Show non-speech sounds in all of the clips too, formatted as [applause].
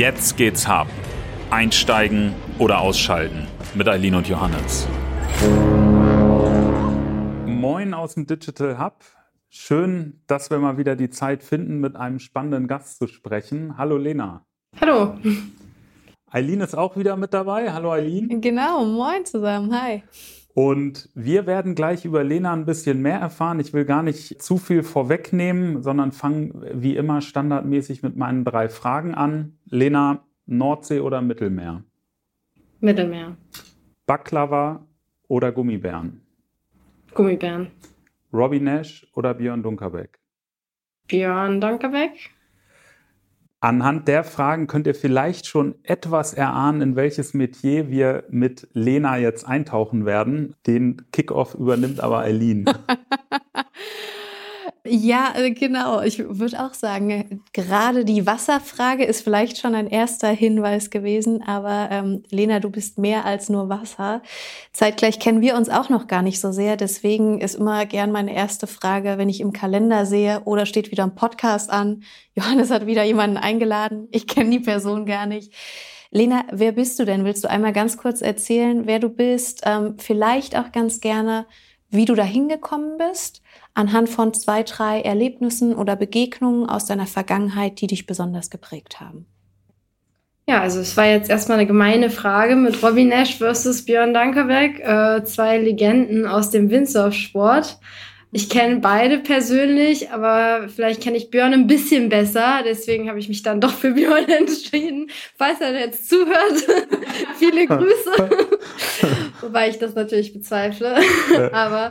Jetzt geht's hart. Einsteigen oder ausschalten mit Eileen und Johannes. Moin aus dem Digital Hub. Schön, dass wir mal wieder die Zeit finden, mit einem spannenden Gast zu sprechen. Hallo Lena. Hallo. Eileen ist auch wieder mit dabei. Hallo Eileen. Genau, moin zusammen. Hi. Und wir werden gleich über Lena ein bisschen mehr erfahren. Ich will gar nicht zu viel vorwegnehmen, sondern fange wie immer standardmäßig mit meinen drei Fragen an. Lena, Nordsee oder Mittelmeer? Mittelmeer. Baklava oder Gummibären? Gummibären. Robbie Nash oder Björn Dunkerbeck? Björn Dunkerbeck. Anhand der Fragen könnt ihr vielleicht schon etwas erahnen, in welches Metier wir mit Lena jetzt eintauchen werden. Den Kickoff übernimmt aber Eileen. [laughs] Ja, äh, genau. Ich würde auch sagen, gerade die Wasserfrage ist vielleicht schon ein erster Hinweis gewesen, aber ähm, Lena, du bist mehr als nur Wasser. Zeitgleich kennen wir uns auch noch gar nicht so sehr. Deswegen ist immer gern meine erste Frage, wenn ich im Kalender sehe oder steht wieder ein Podcast an. [laughs] Johannes hat wieder jemanden eingeladen. Ich kenne die Person gar nicht. Lena, wer bist du denn? Willst du einmal ganz kurz erzählen, wer du bist? Ähm, vielleicht auch ganz gerne, wie du da hingekommen bist anhand von zwei, drei Erlebnissen oder Begegnungen aus deiner Vergangenheit, die dich besonders geprägt haben? Ja, also es war jetzt erstmal eine gemeine Frage mit Robbie Nash versus Björn Dankerbeck, äh, zwei Legenden aus dem Windsurfsport. Ich kenne beide persönlich, aber vielleicht kenne ich Björn ein bisschen besser. Deswegen habe ich mich dann doch für Björn [laughs] entschieden. Falls er jetzt zuhört, [laughs] viele Grüße. [laughs] Wobei ich das natürlich bezweifle. aber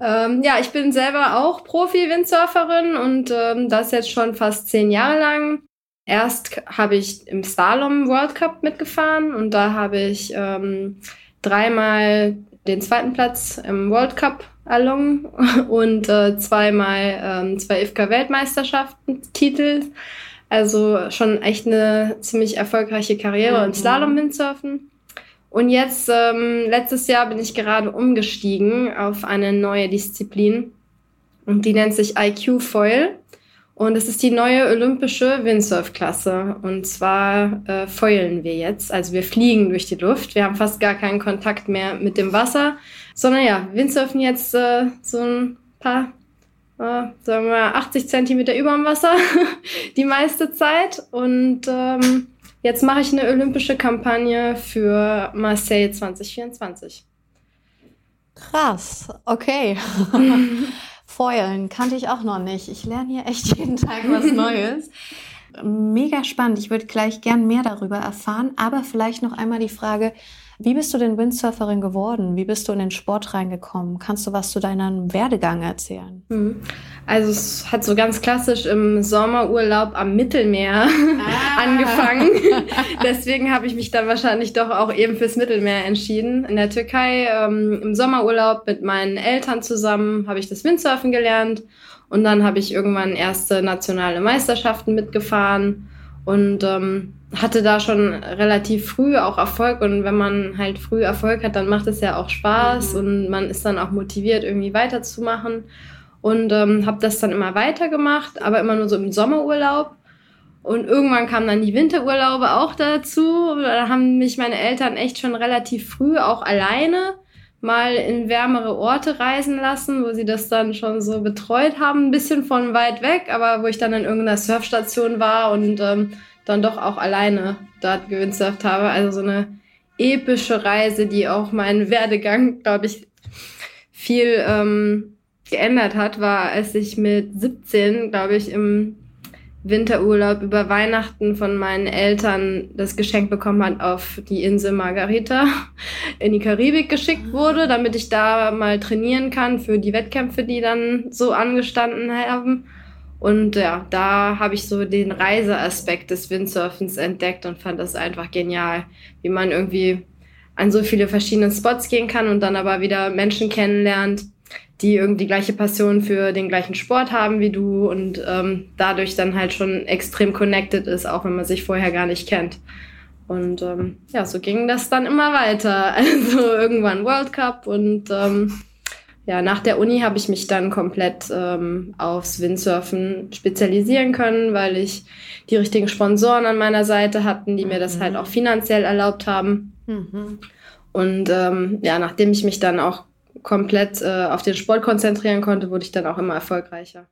ähm, ja, ich bin selber auch Profi-Windsurferin und ähm, das jetzt schon fast zehn Jahre lang. Erst habe ich im Slalom World Cup mitgefahren und da habe ich ähm, dreimal den zweiten Platz im World Cup erlungen [laughs] und äh, zweimal ähm, zwei IFK-Weltmeisterschaften Titel. Also schon echt eine ziemlich erfolgreiche Karriere mhm. im Slalom-Windsurfen. Und jetzt, ähm, letztes Jahr bin ich gerade umgestiegen auf eine neue Disziplin und die nennt sich IQ Foil. Und es ist die neue olympische Windsurf-Klasse. Und zwar äh, foilen wir jetzt. Also wir fliegen durch die Luft. Wir haben fast gar keinen Kontakt mehr mit dem Wasser. Sondern ja, Windsurfen jetzt äh, so ein paar, äh, sagen wir mal, 80 Zentimeter über dem Wasser [laughs] die meiste Zeit. Und ähm, jetzt mache ich eine olympische Kampagne für Marseille 2024. Krass, okay. [laughs] Foilen kannte ich auch noch nicht. Ich lerne hier echt jeden Tag was [laughs] Neues. Mega spannend. Ich würde gleich gern mehr darüber erfahren, aber vielleicht noch einmal die Frage, wie bist du denn Windsurferin geworden? Wie bist du in den Sport reingekommen? Kannst du was zu deinem Werdegang erzählen? Mhm. Also es hat so ganz klassisch im Sommerurlaub am Mittelmeer ah. [laughs] angefangen. [laughs] Deswegen habe ich mich dann wahrscheinlich doch auch eben fürs Mittelmeer entschieden. In der Türkei ähm, im Sommerurlaub mit meinen Eltern zusammen habe ich das Windsurfen gelernt. Und dann habe ich irgendwann erste nationale Meisterschaften mitgefahren und ähm, hatte da schon relativ früh auch Erfolg und wenn man halt früh Erfolg hat, dann macht es ja auch Spaß mhm. und man ist dann auch motiviert, irgendwie weiterzumachen und ähm, habe das dann immer weitergemacht, aber immer nur so im Sommerurlaub. Und irgendwann kamen dann die Winterurlaube auch dazu. Da haben mich meine Eltern echt schon relativ früh auch alleine mal in wärmere Orte reisen lassen, wo sie das dann schon so betreut haben, ein bisschen von weit weg, aber wo ich dann in irgendeiner Surfstation war und ähm, dann doch auch alleine dort gewindsurft habe. Also so eine epische Reise, die auch meinen Werdegang, glaube ich, viel ähm, geändert hat, war, als ich mit 17, glaube ich, im Winterurlaub über Weihnachten von meinen Eltern das Geschenk bekommen hat, auf die Insel Margarita [laughs] in die Karibik geschickt wurde, damit ich da mal trainieren kann für die Wettkämpfe, die dann so angestanden haben. Und ja, da habe ich so den Reiseaspekt des Windsurfens entdeckt und fand das einfach genial, wie man irgendwie an so viele verschiedene Spots gehen kann und dann aber wieder Menschen kennenlernt, die irgendwie die gleiche Passion für den gleichen Sport haben wie du und ähm, dadurch dann halt schon extrem connected ist, auch wenn man sich vorher gar nicht kennt. Und ähm, ja, so ging das dann immer weiter. [laughs] Also irgendwann World Cup und ähm, ja, nach der Uni habe ich mich dann komplett ähm, aufs Windsurfen spezialisieren können, weil ich die richtigen Sponsoren an meiner Seite hatten, die mir das mhm. halt auch finanziell erlaubt haben. Mhm. Und ähm, ja, nachdem ich mich dann auch komplett äh, auf den Sport konzentrieren konnte, wurde ich dann auch immer erfolgreicher.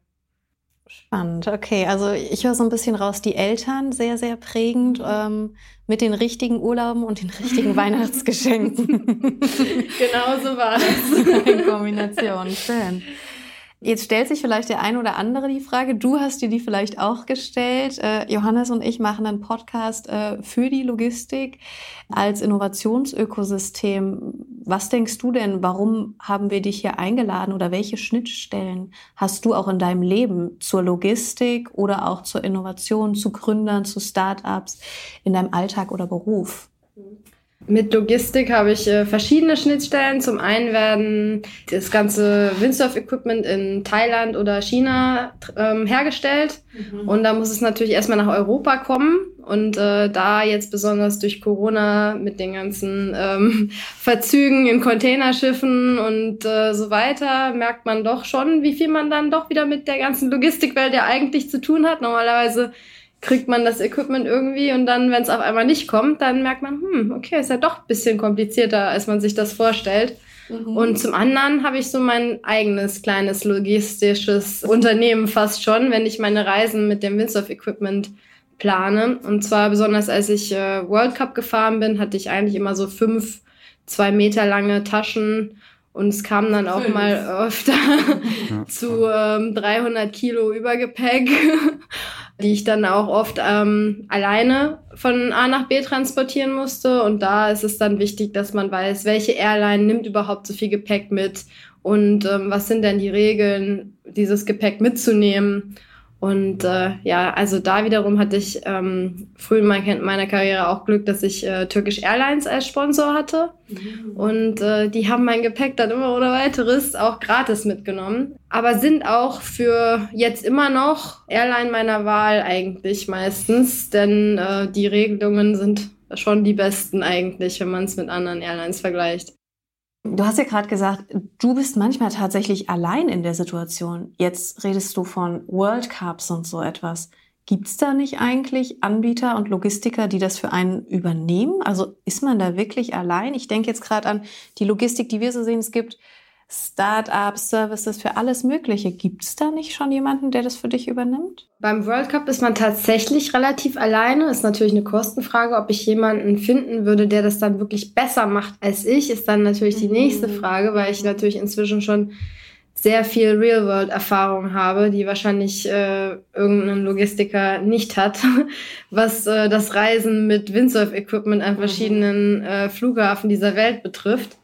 Spannend, okay. Also ich höre so ein bisschen raus, die Eltern sehr, sehr prägend ähm, mit den richtigen Urlauben und den richtigen [laughs] Weihnachtsgeschenken. genau so war das. [laughs] In Kombination, schön. Jetzt stellt sich vielleicht der ein oder andere die Frage, du hast dir die vielleicht auch gestellt. Äh, Johannes und ich machen einen Podcast äh, für die Logistik als Innovationsökosystem. Was denkst du denn, warum haben wir dich hier eingeladen oder welche Schnittstellen hast du auch in deinem Leben zur Logistik oder auch zur Innovation, zu Gründern, zu Startups in deinem Alltag oder Beruf? Mit Logistik habe ich äh, verschiedene Schnittstellen. Zum einen werden das ganze Windsurf-Equipment in Thailand oder China ähm, hergestellt. Mhm. Und da muss es natürlich erstmal nach Europa kommen. Und äh, da jetzt besonders durch Corona mit den ganzen ähm, [laughs] Verzügen in Containerschiffen und äh, so weiter, merkt man doch schon, wie viel man dann doch wieder mit der ganzen Logistikwelt ja eigentlich zu tun hat. Normalerweise kriegt man das Equipment irgendwie und dann, wenn es auf einmal nicht kommt, dann merkt man, hm, okay, ist ja doch ein bisschen komplizierter, als man sich das vorstellt. Mhm. Und zum anderen habe ich so mein eigenes kleines logistisches Unternehmen fast schon, wenn ich meine Reisen mit dem Windsurf-Equipment plane. Und zwar besonders als ich äh, World Cup gefahren bin, hatte ich eigentlich immer so fünf, zwei Meter lange Taschen und es kam dann auch mal öfter [laughs] ja. zu ähm, 300 Kilo Übergepäck [laughs] die ich dann auch oft ähm, alleine von A nach B transportieren musste. Und da ist es dann wichtig, dass man weiß, welche Airline nimmt überhaupt so viel Gepäck mit und ähm, was sind denn die Regeln, dieses Gepäck mitzunehmen. Und äh, ja, also da wiederum hatte ich ähm, früh in meiner Karriere auch Glück, dass ich äh, Turkish Airlines als Sponsor hatte. Mhm. Und äh, die haben mein Gepäck dann immer oder weiteres auch gratis mitgenommen. Aber sind auch für jetzt immer noch Airline meiner Wahl eigentlich meistens, denn äh, die Regelungen sind schon die besten eigentlich, wenn man es mit anderen Airlines vergleicht. Du hast ja gerade gesagt, du bist manchmal tatsächlich allein in der Situation. Jetzt redest du von World Cups und so etwas. Gibt es da nicht eigentlich Anbieter und Logistiker, die das für einen übernehmen? Also ist man da wirklich allein? Ich denke jetzt gerade an die Logistik, die wir so sehen. Es gibt Startups, Services für alles Mögliche. Gibt es da nicht schon jemanden, der das für dich übernimmt? Beim World Cup ist man tatsächlich relativ alleine. Ist natürlich eine Kostenfrage, ob ich jemanden finden würde, der das dann wirklich besser macht als ich, ist dann natürlich die nächste mhm. Frage, weil ich natürlich inzwischen schon sehr viel Real-World-Erfahrung habe, die wahrscheinlich äh, irgendein Logistiker nicht hat, [laughs] was äh, das Reisen mit Windsurf-Equipment an mhm. verschiedenen äh, Flughafen dieser Welt betrifft.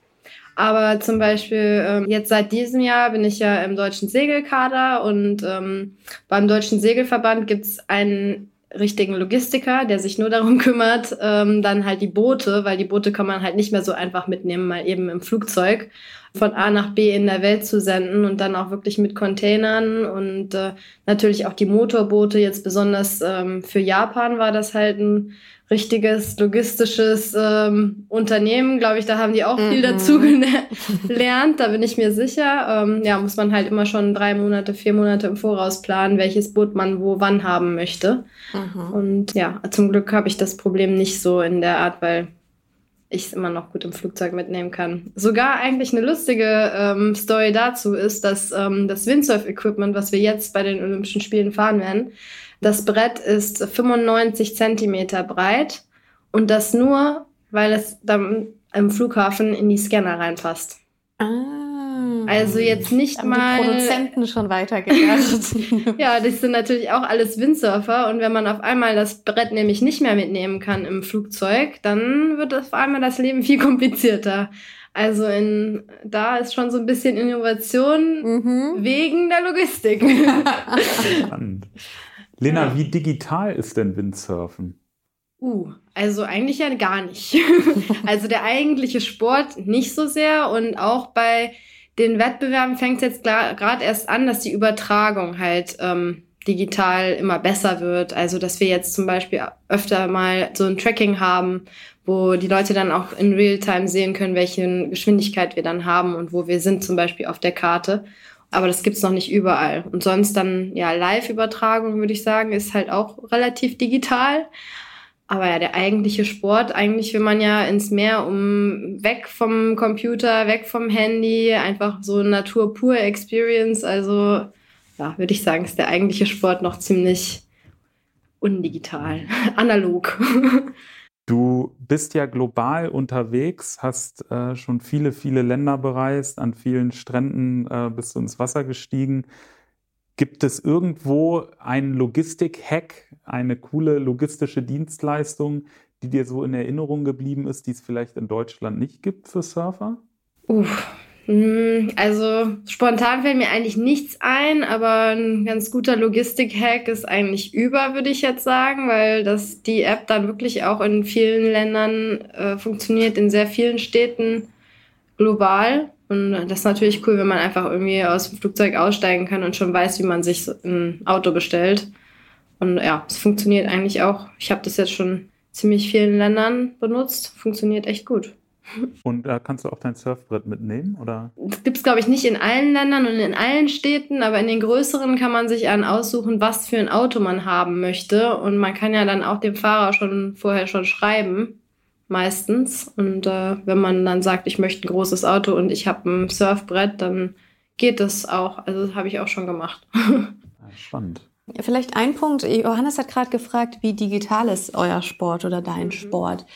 Aber zum Beispiel ähm, jetzt seit diesem Jahr bin ich ja im deutschen Segelkader und ähm, beim deutschen Segelverband gibt's einen richtigen Logistiker, der sich nur darum [laughs] kümmert, ähm, dann halt die Boote, weil die Boote kann man halt nicht mehr so einfach mitnehmen, mal eben im Flugzeug von A nach B in der Welt zu senden und dann auch wirklich mit Containern und äh, natürlich auch die Motorboote. Jetzt besonders ähm, für Japan war das halt ein richtiges logistisches ähm, Unternehmen, glaube ich, da haben die auch viel mhm. dazu gelernt, da bin ich mir sicher. Ähm, ja, muss man halt immer schon drei Monate, vier Monate im Voraus planen, welches Boot man wo wann haben möchte. Mhm. Und ja, zum Glück habe ich das Problem nicht so in der Art, weil ich es immer noch gut im Flugzeug mitnehmen kann. Sogar eigentlich eine lustige ähm, Story dazu ist, dass ähm, das Windsurf-Equipment, was wir jetzt bei den Olympischen Spielen fahren werden, das Brett ist 95 Zentimeter breit und das nur, weil es dann im Flughafen in die Scanner reinpasst. Ah. Also jetzt nicht Haben mal. Die Produzenten schon weitergedacht. [laughs] ja, das sind natürlich auch alles Windsurfer und wenn man auf einmal das Brett nämlich nicht mehr mitnehmen kann im Flugzeug, dann wird auf einmal das Leben viel komplizierter. Also in, da ist schon so ein bisschen Innovation mhm. wegen der Logistik. [laughs] Spannend. Lena, ja. wie digital ist denn Windsurfen? Uh, also eigentlich ja gar nicht. [laughs] also der eigentliche Sport nicht so sehr und auch bei den Wettbewerben fängt es jetzt gerade erst an, dass die Übertragung halt ähm, digital immer besser wird. Also dass wir jetzt zum Beispiel öfter mal so ein Tracking haben, wo die Leute dann auch in Realtime sehen können, welche Geschwindigkeit wir dann haben und wo wir sind, zum Beispiel auf der Karte. Aber das gibt's noch nicht überall. Und sonst dann, ja, Live-Übertragung, würde ich sagen, ist halt auch relativ digital. Aber ja, der eigentliche Sport, eigentlich will man ja ins Meer, um weg vom Computer, weg vom Handy, einfach so Natur pur Experience. Also, ja, würde ich sagen, ist der eigentliche Sport noch ziemlich undigital, [laughs] analog. [laughs] Du bist ja global unterwegs, hast äh, schon viele, viele Länder bereist, an vielen Stränden äh, bist du ins Wasser gestiegen. Gibt es irgendwo einen Logistik-Hack, eine coole logistische Dienstleistung, die dir so in Erinnerung geblieben ist, die es vielleicht in Deutschland nicht gibt für Surfer? Uff, hm, also spontan fällt mir eigentlich nichts ein, aber ein ganz guter Logistik-Hack ist eigentlich über, würde ich jetzt sagen, weil das die App dann wirklich auch in vielen Ländern äh, funktioniert, in sehr vielen Städten global. Und das ist natürlich cool, wenn man einfach irgendwie aus dem Flugzeug aussteigen kann und schon weiß, wie man sich ein Auto bestellt. Und ja, es funktioniert eigentlich auch. Ich habe das jetzt schon ziemlich vielen Ländern benutzt. Funktioniert echt gut. Und da äh, kannst du auch dein Surfbrett mitnehmen, oder? Das gibt es, glaube ich, nicht in allen Ländern und in allen Städten, aber in den größeren kann man sich an aussuchen, was für ein Auto man haben möchte. Und man kann ja dann auch dem Fahrer schon vorher schon schreiben, meistens. Und äh, wenn man dann sagt, ich möchte ein großes Auto und ich habe ein Surfbrett, dann geht das auch. Also das habe ich auch schon gemacht. [laughs] Spannend. Vielleicht ein Punkt. Johannes hat gerade gefragt, wie digital ist euer Sport oder dein mhm. Sport?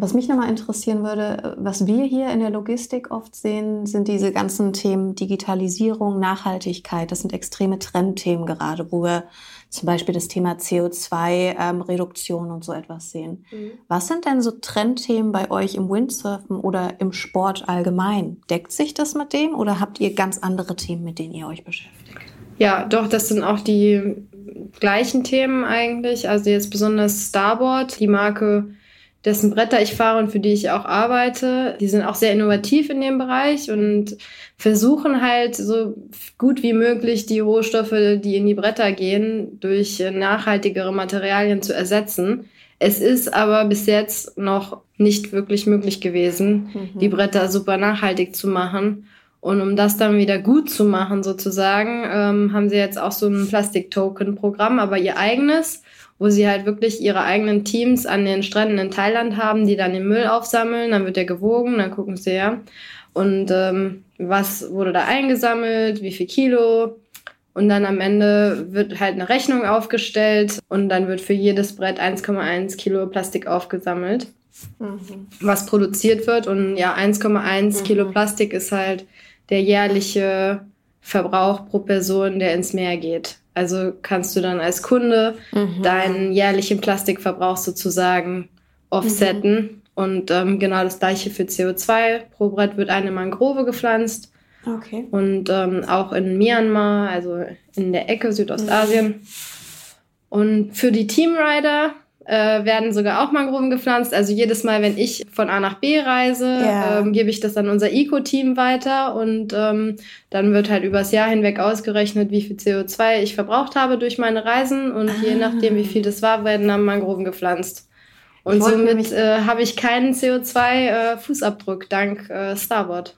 Was mich nochmal interessieren würde, was wir hier in der Logistik oft sehen, sind diese ganzen Themen Digitalisierung, Nachhaltigkeit. Das sind extreme Trendthemen gerade, wo wir zum Beispiel das Thema CO2-Reduktion ähm, und so etwas sehen. Mhm. Was sind denn so Trendthemen bei euch im Windsurfen oder im Sport allgemein? Deckt sich das mit dem oder habt ihr ganz andere Themen, mit denen ihr euch beschäftigt? Ja, doch, das sind auch die gleichen Themen eigentlich. Also jetzt besonders Starboard, die Marke dessen Bretter ich fahre und für die ich auch arbeite. Die sind auch sehr innovativ in dem Bereich und versuchen halt so gut wie möglich die Rohstoffe, die in die Bretter gehen, durch nachhaltigere Materialien zu ersetzen. Es ist aber bis jetzt noch nicht wirklich möglich gewesen, mhm. die Bretter super nachhaltig zu machen. Und um das dann wieder gut zu machen, sozusagen, ähm, haben sie jetzt auch so ein Plastik-Token-Programm, aber ihr eigenes wo sie halt wirklich ihre eigenen Teams an den Stränden in Thailand haben, die dann den Müll aufsammeln, dann wird der gewogen, dann gucken sie ja. Und ähm, was wurde da eingesammelt, wie viel Kilo. Und dann am Ende wird halt eine Rechnung aufgestellt und dann wird für jedes Brett 1,1 Kilo Plastik aufgesammelt, mhm. was produziert wird. Und ja, 1,1 mhm. Kilo Plastik ist halt der jährliche Verbrauch pro Person, der ins Meer geht. Also kannst du dann als Kunde mhm. deinen jährlichen Plastikverbrauch sozusagen offsetten. Mhm. Und ähm, genau das gleiche für CO2. Pro Brett wird eine Mangrove gepflanzt. Okay. Und ähm, auch in Myanmar, also in der Ecke Südostasien. Mhm. Und für die Teamrider äh, werden sogar auch Mangroven gepflanzt. Also jedes Mal, wenn ich von A nach B reise, ja. ähm, gebe ich das an unser Eco-Team weiter und ähm, dann wird halt übers Jahr hinweg ausgerechnet, wie viel CO2 ich verbraucht habe durch meine Reisen und ah. je nachdem, wie viel das war, werden dann Mangroven gepflanzt. Und somit äh, habe ich keinen CO2-Fußabdruck äh, dank äh, Starboard.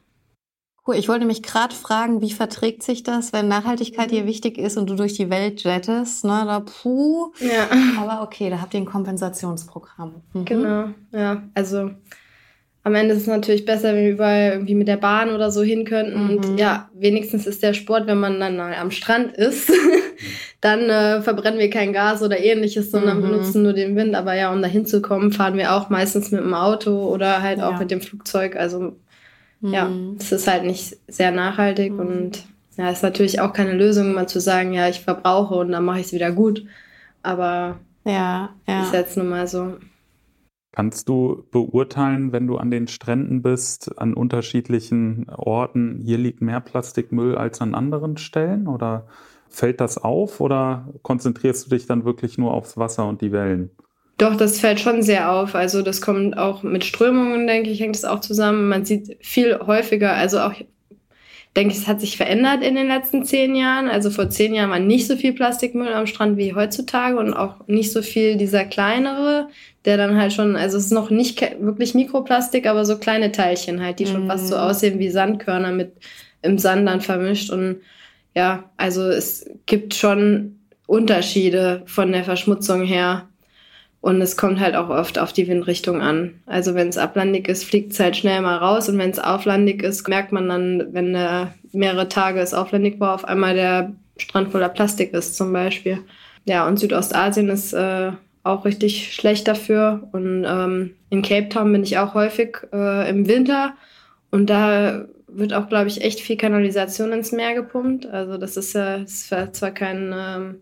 Ich wollte mich gerade fragen, wie verträgt sich das, wenn Nachhaltigkeit dir wichtig ist und du durch die Welt jettest? Ne? Da, puh. Ja. Aber okay, da habt ihr ein Kompensationsprogramm. Mhm. Genau, ja. Also am Ende ist es natürlich besser, wenn wir überall irgendwie mit der Bahn oder so hin könnten. Mhm. Und ja, wenigstens ist der Sport, wenn man dann am Strand ist, [laughs] dann äh, verbrennen wir kein Gas oder ähnliches, sondern mhm. benutzen nur den Wind. Aber ja, um da hinzukommen, fahren wir auch meistens mit dem Auto oder halt auch ja. mit dem Flugzeug. Also ja, mhm. es ist halt nicht sehr nachhaltig mhm. und ja, ist natürlich auch keine Lösung, mal zu sagen, ja, ich verbrauche und dann mache ich es wieder gut. Aber ja, ja. ist jetzt nun mal so. Kannst du beurteilen, wenn du an den Stränden bist, an unterschiedlichen Orten, hier liegt mehr Plastikmüll als an anderen Stellen? Oder fällt das auf oder konzentrierst du dich dann wirklich nur aufs Wasser und die Wellen? Doch, das fällt schon sehr auf. Also das kommt auch mit Strömungen, denke ich, hängt es auch zusammen. Man sieht viel häufiger, also auch denke ich, es hat sich verändert in den letzten zehn Jahren. Also vor zehn Jahren war nicht so viel Plastikmüll am Strand wie heutzutage und auch nicht so viel dieser kleinere, der dann halt schon, also es ist noch nicht wirklich Mikroplastik, aber so kleine Teilchen halt, die schon fast so mhm. aussehen wie Sandkörner mit im Sand dann vermischt. Und ja, also es gibt schon Unterschiede von der Verschmutzung her. Und es kommt halt auch oft auf die Windrichtung an. Also wenn es ablandig ist, fliegt es halt schnell mal raus. Und wenn es auflandig ist, merkt man dann, wenn äh, mehrere Tage es auflandig war, auf einmal der Strand voller Plastik ist zum Beispiel. Ja, und Südostasien ist äh, auch richtig schlecht dafür. Und ähm, in Cape Town bin ich auch häufig äh, im Winter. Und da wird auch, glaube ich, echt viel Kanalisation ins Meer gepumpt. Also das ist ja ist zwar kein... Ähm,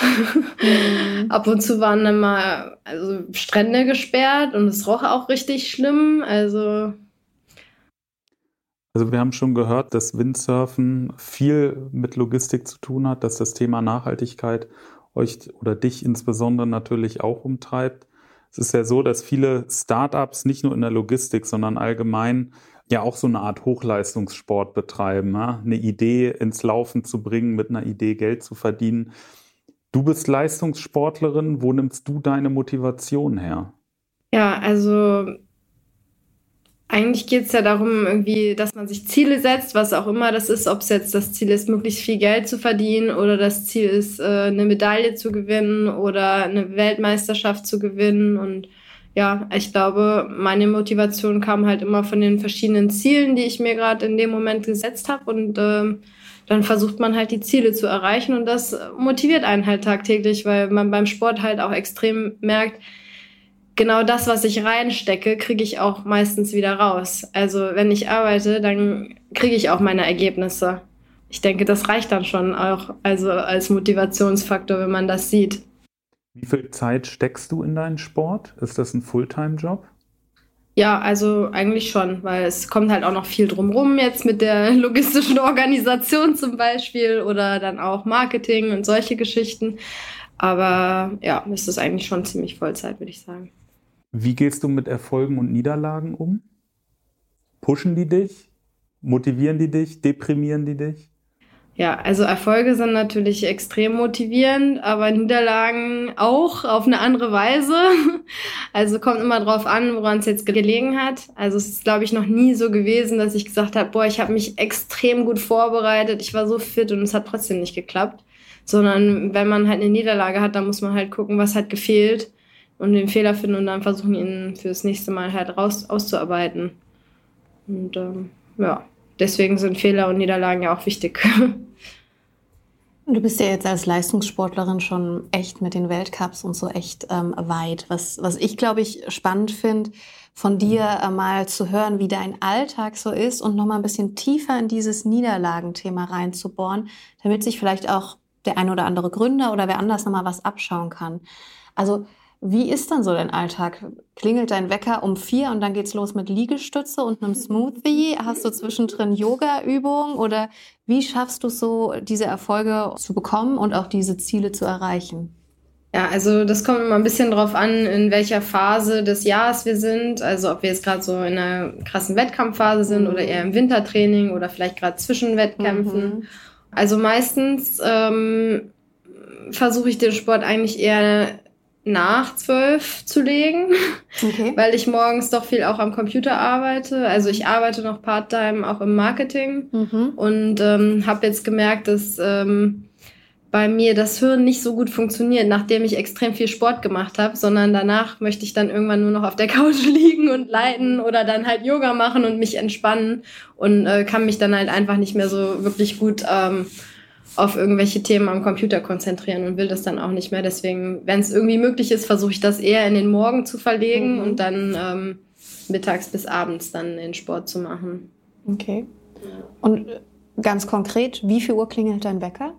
mhm. [laughs] Ab und zu waren dann mal also Strände gesperrt und es roch auch richtig schlimm. Also also wir haben schon gehört, dass Windsurfen viel mit Logistik zu tun hat, dass das Thema Nachhaltigkeit euch oder dich insbesondere natürlich auch umtreibt. Es ist ja so, dass viele Startups nicht nur in der Logistik, sondern allgemein ja auch so eine Art Hochleistungssport betreiben, ja? eine Idee ins Laufen zu bringen, mit einer Idee Geld zu verdienen. Du bist Leistungssportlerin, wo nimmst du deine Motivation her? Ja, also eigentlich geht es ja darum, irgendwie, dass man sich Ziele setzt, was auch immer das ist, ob es jetzt das Ziel ist, möglichst viel Geld zu verdienen oder das Ziel ist, äh, eine Medaille zu gewinnen oder eine Weltmeisterschaft zu gewinnen. Und ja, ich glaube, meine Motivation kam halt immer von den verschiedenen Zielen, die ich mir gerade in dem Moment gesetzt habe. Und äh, dann versucht man halt die Ziele zu erreichen und das motiviert einen halt tagtäglich, weil man beim Sport halt auch extrem merkt, genau das, was ich reinstecke, kriege ich auch meistens wieder raus. Also wenn ich arbeite, dann kriege ich auch meine Ergebnisse. Ich denke, das reicht dann schon auch, also als Motivationsfaktor, wenn man das sieht. Wie viel Zeit steckst du in deinen Sport? Ist das ein Fulltime-Job? Ja, also eigentlich schon, weil es kommt halt auch noch viel drumrum jetzt mit der [laughs] logistischen Organisation zum Beispiel oder dann auch Marketing und solche Geschichten. Aber ja, es ist eigentlich schon ziemlich Vollzeit, würde ich sagen. Wie gehst du mit Erfolgen und Niederlagen um? Pushen die dich? Motivieren die dich? Deprimieren die dich? Ja, also Erfolge sind natürlich extrem motivierend, aber Niederlagen auch auf eine andere Weise. [laughs] Also kommt immer drauf an, woran es jetzt gelegen hat. Also es ist, glaube ich, noch nie so gewesen, dass ich gesagt habe, boah, ich habe mich extrem gut vorbereitet, ich war so fit und es hat trotzdem nicht geklappt. Sondern wenn man halt eine Niederlage hat, dann muss man halt gucken, was hat gefehlt und den Fehler finden und dann versuchen, ihn fürs nächste Mal halt raus auszuarbeiten. Und ähm, ja deswegen sind Fehler und Niederlagen ja auch wichtig. [laughs] Du bist ja jetzt als Leistungssportlerin schon echt mit den Weltcups und so echt ähm, weit. Was, was ich, glaube ich, spannend finde, von dir äh, mal zu hören, wie dein Alltag so ist und nochmal ein bisschen tiefer in dieses Niederlagenthema reinzubohren, damit sich vielleicht auch der ein oder andere Gründer oder wer anders nochmal was abschauen kann. Also wie ist dann so dein Alltag? Klingelt dein Wecker um vier und dann geht's los mit Liegestütze und einem Smoothie? Hast du zwischendrin Yoga-Übungen oder wie schaffst du so, diese Erfolge zu bekommen und auch diese Ziele zu erreichen? Ja, also das kommt immer ein bisschen drauf an, in welcher Phase des Jahres wir sind. Also ob wir jetzt gerade so in einer krassen Wettkampfphase sind mhm. oder eher im Wintertraining oder vielleicht gerade zwischen Wettkämpfen. Mhm. Also meistens ähm, versuche ich den Sport eigentlich eher nach zwölf zu legen, [laughs] okay. weil ich morgens doch viel auch am Computer arbeite. Also ich arbeite noch part-time auch im Marketing mhm. und ähm, habe jetzt gemerkt, dass ähm, bei mir das Hirn nicht so gut funktioniert, nachdem ich extrem viel Sport gemacht habe, sondern danach möchte ich dann irgendwann nur noch auf der [laughs] Couch liegen und leiden oder dann halt Yoga machen und mich entspannen und äh, kann mich dann halt einfach nicht mehr so wirklich gut ähm, auf irgendwelche Themen am Computer konzentrieren und will das dann auch nicht mehr. Deswegen, wenn es irgendwie möglich ist, versuche ich das eher in den Morgen zu verlegen mhm. und dann ähm, mittags bis abends dann den Sport zu machen. Okay. Und ganz konkret, wie viel Uhr klingelt dein Wecker?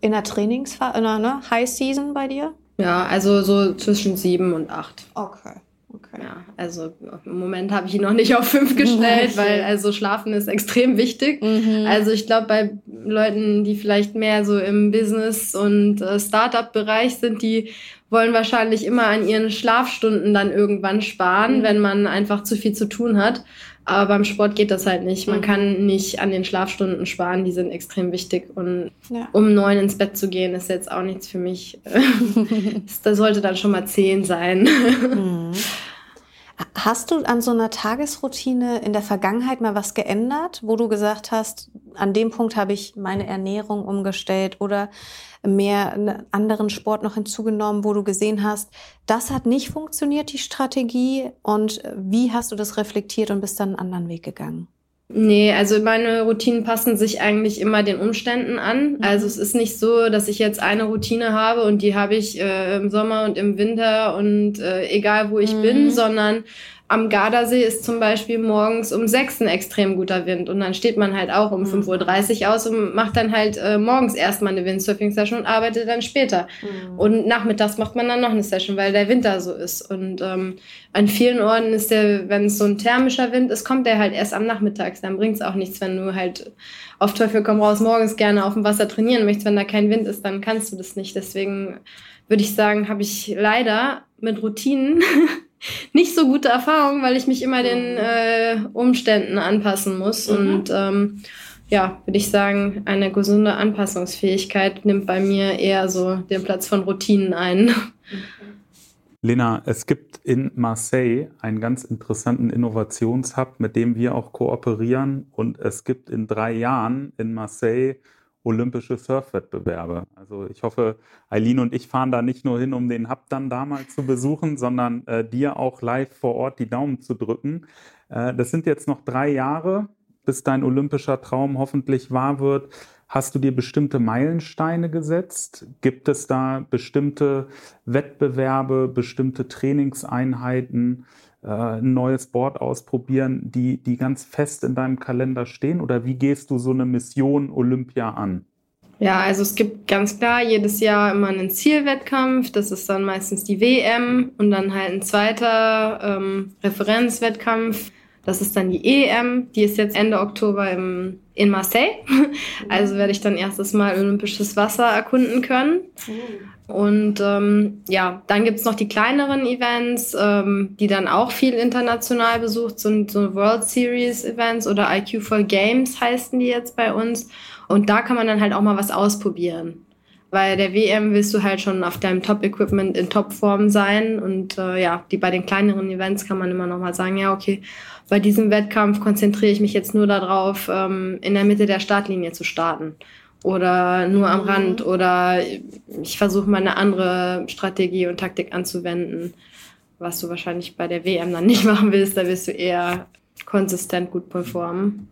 In der Trainingsphase, in der ne, High Season bei dir? Ja, also so zwischen sieben und acht. Okay. Okay. Ja, also im Moment habe ich ihn noch nicht auf fünf [laughs] gestellt, weil also Schlafen ist extrem wichtig. Mhm. Also ich glaube, bei Leuten, die vielleicht mehr so im Business- und äh, Startup-Bereich sind, die wollen wahrscheinlich immer an ihren Schlafstunden dann irgendwann sparen, mhm. wenn man einfach zu viel zu tun hat. Aber beim Sport geht das halt nicht. Man kann nicht an den Schlafstunden sparen, die sind extrem wichtig. Und ja. um neun ins Bett zu gehen, ist jetzt auch nichts für mich. [laughs] das sollte dann schon mal zehn sein. Mhm. Hast du an so einer Tagesroutine in der Vergangenheit mal was geändert, wo du gesagt hast, an dem Punkt habe ich meine Ernährung umgestellt oder mehr einen anderen Sport noch hinzugenommen, wo du gesehen hast, das hat nicht funktioniert, die Strategie und wie hast du das reflektiert und bist dann einen anderen Weg gegangen? Nee, also meine Routinen passen sich eigentlich immer den Umständen an. Mhm. Also es ist nicht so, dass ich jetzt eine Routine habe und die habe ich äh, im Sommer und im Winter und äh, egal wo ich mhm. bin, sondern am Gardasee ist zum Beispiel morgens um sechs ein extrem guter Wind und dann steht man halt auch um mhm. 5.30 Uhr aus und macht dann halt äh, morgens erstmal eine Windsurfing-Session und arbeitet dann später. Mhm. Und nachmittags macht man dann noch eine Session, weil der Winter so ist. Und ähm, an vielen Orten ist der, wenn es so ein thermischer Wind ist, kommt der halt erst am Nachmittags. Dann bringt es auch nichts, wenn du halt auf Teufel komm raus morgens gerne auf dem Wasser trainieren möchtest. Wenn da kein Wind ist, dann kannst du das nicht. Deswegen würde ich sagen, habe ich leider mit Routinen [laughs] nicht so gute Erfahrung, weil ich mich immer den mhm. äh, Umständen anpassen muss. Mhm. Und ähm, ja, würde ich sagen, eine gesunde Anpassungsfähigkeit nimmt bei mir eher so den Platz von Routinen ein. Lena, es gibt in Marseille einen ganz interessanten Innovationshub, mit dem wir auch kooperieren. Und es gibt in drei Jahren in Marseille olympische Surfwettbewerbe. Also ich hoffe, Eileen und ich fahren da nicht nur hin, um den Hub dann da mal zu besuchen, sondern äh, dir auch live vor Ort die Daumen zu drücken. Äh, das sind jetzt noch drei Jahre, bis dein olympischer Traum hoffentlich wahr wird. Hast du dir bestimmte Meilensteine gesetzt? Gibt es da bestimmte Wettbewerbe, bestimmte Trainingseinheiten? Äh, ein neues Board ausprobieren, die, die ganz fest in deinem Kalender stehen? Oder wie gehst du so eine Mission Olympia an? Ja, also es gibt ganz klar jedes Jahr immer einen Zielwettkampf. Das ist dann meistens die WM und dann halt ein zweiter ähm, Referenzwettkampf. Das ist dann die EM. Die ist jetzt Ende Oktober im, in Marseille. Also werde ich dann erstes Mal olympisches Wasser erkunden können. Und ähm, ja, dann gibt's noch die kleineren Events, ähm, die dann auch viel international besucht sind, so World Series Events oder IQ for Games heißen die jetzt bei uns. Und da kann man dann halt auch mal was ausprobieren. Weil der WM willst du halt schon auf deinem Top-Equipment in Topform sein. Und äh, ja, die bei den kleineren Events kann man immer noch mal sagen, ja, okay, bei diesem Wettkampf konzentriere ich mich jetzt nur darauf, ähm, in der Mitte der Startlinie zu starten oder nur am mhm. Rand oder ich versuche mal eine andere Strategie und Taktik anzuwenden, was du wahrscheinlich bei der WM dann nicht [laughs] machen willst, da wirst du eher konsistent gut performen.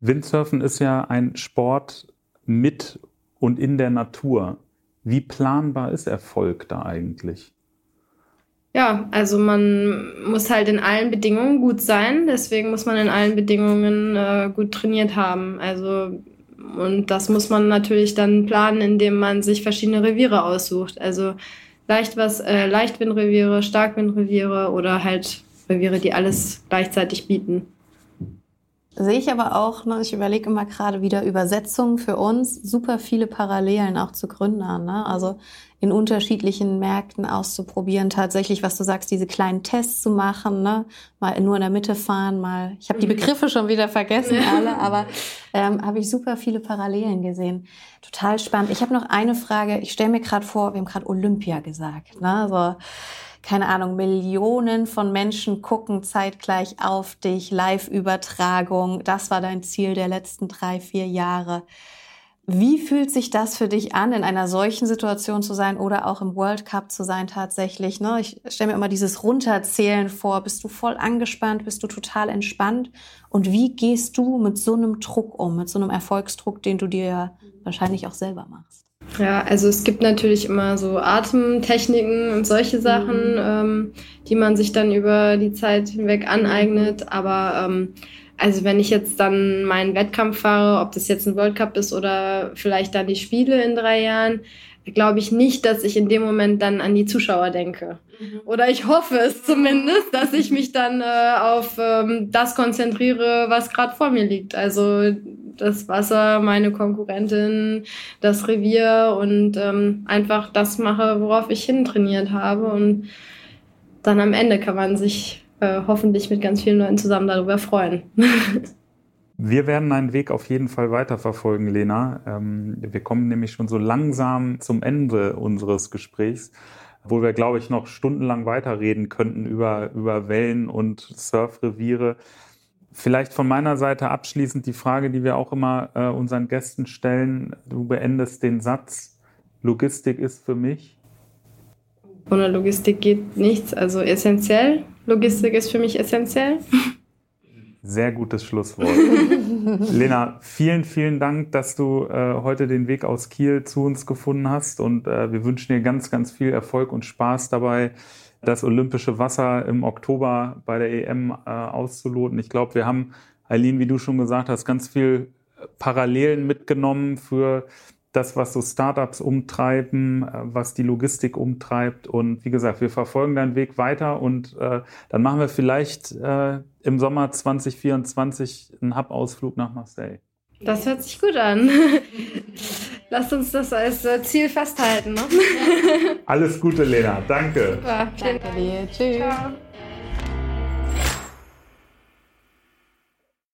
Windsurfen ist ja ein Sport mit und in der Natur. Wie planbar ist Erfolg da eigentlich? Ja, also man muss halt in allen Bedingungen gut sein, deswegen muss man in allen Bedingungen äh, gut trainiert haben. Also und das muss man natürlich dann planen, indem man sich verschiedene Reviere aussucht. Also leicht was, äh, Leichtwindreviere, Starkwindreviere oder halt Reviere, die alles gleichzeitig bieten. Sehe ich aber auch, ne, ich überlege immer gerade wieder Übersetzungen für uns, super viele Parallelen auch zu Gründern. Ne? Also in unterschiedlichen Märkten auszuprobieren, tatsächlich, was du sagst, diese kleinen Tests zu machen, ne? mal nur in der Mitte fahren, mal, ich habe die mhm. Begriffe schon wieder vergessen alle, aber ähm, habe ich super viele Parallelen gesehen. Total spannend. Ich habe noch eine Frage, ich stelle mir gerade vor, wir haben gerade Olympia gesagt. Ne? So, keine Ahnung, Millionen von Menschen gucken zeitgleich auf dich, Live-Übertragung. Das war dein Ziel der letzten drei, vier Jahre. Wie fühlt sich das für dich an, in einer solchen Situation zu sein oder auch im World Cup zu sein tatsächlich? Ne? Ich stelle mir immer dieses Runterzählen vor. Bist du voll angespannt? Bist du total entspannt? Und wie gehst du mit so einem Druck um, mit so einem Erfolgsdruck, den du dir wahrscheinlich auch selber machst? Ja, also es gibt natürlich immer so Atemtechniken und solche Sachen, mhm. ähm, die man sich dann über die Zeit hinweg aneignet. Aber ähm, also wenn ich jetzt dann meinen Wettkampf fahre, ob das jetzt ein World Cup ist oder vielleicht dann die Spiele in drei Jahren, glaube ich nicht, dass ich in dem Moment dann an die Zuschauer denke. Mhm. Oder ich hoffe es zumindest, dass ich mich dann äh, auf ähm, das konzentriere, was gerade vor mir liegt. Also das Wasser, meine Konkurrentin, das Revier und ähm, einfach das mache, worauf ich hintrainiert habe. Und dann am Ende kann man sich äh, hoffentlich mit ganz vielen Leuten zusammen darüber freuen. [laughs] Wir werden einen Weg auf jeden Fall weiterverfolgen, Lena. Ähm, wir kommen nämlich schon so langsam zum Ende unseres Gesprächs, wo wir, glaube ich, noch stundenlang weiterreden könnten über, über Wellen und Surfreviere. Vielleicht von meiner Seite abschließend die Frage, die wir auch immer äh, unseren Gästen stellen. Du beendest den Satz, Logistik ist für mich. Ohne Logistik geht nichts, also essentiell. Logistik ist für mich essentiell. [laughs] Sehr gutes Schlusswort. [laughs] Lena, vielen, vielen Dank, dass du äh, heute den Weg aus Kiel zu uns gefunden hast und äh, wir wünschen dir ganz, ganz viel Erfolg und Spaß dabei, das olympische Wasser im Oktober bei der EM äh, auszuloten. Ich glaube, wir haben, Eileen, wie du schon gesagt hast, ganz viel Parallelen mitgenommen für das, was so Startups umtreiben, äh, was die Logistik umtreibt. Und wie gesagt, wir verfolgen deinen Weg weiter und äh, dann machen wir vielleicht äh, im Sommer 2024 einen Hub-Ausflug nach Marseille. Das hört sich gut an. [laughs] Lasst uns das als äh, Ziel festhalten. Ne? Alles Gute, Lena. Danke. Super. Danke dir. Tschüss. Ciao.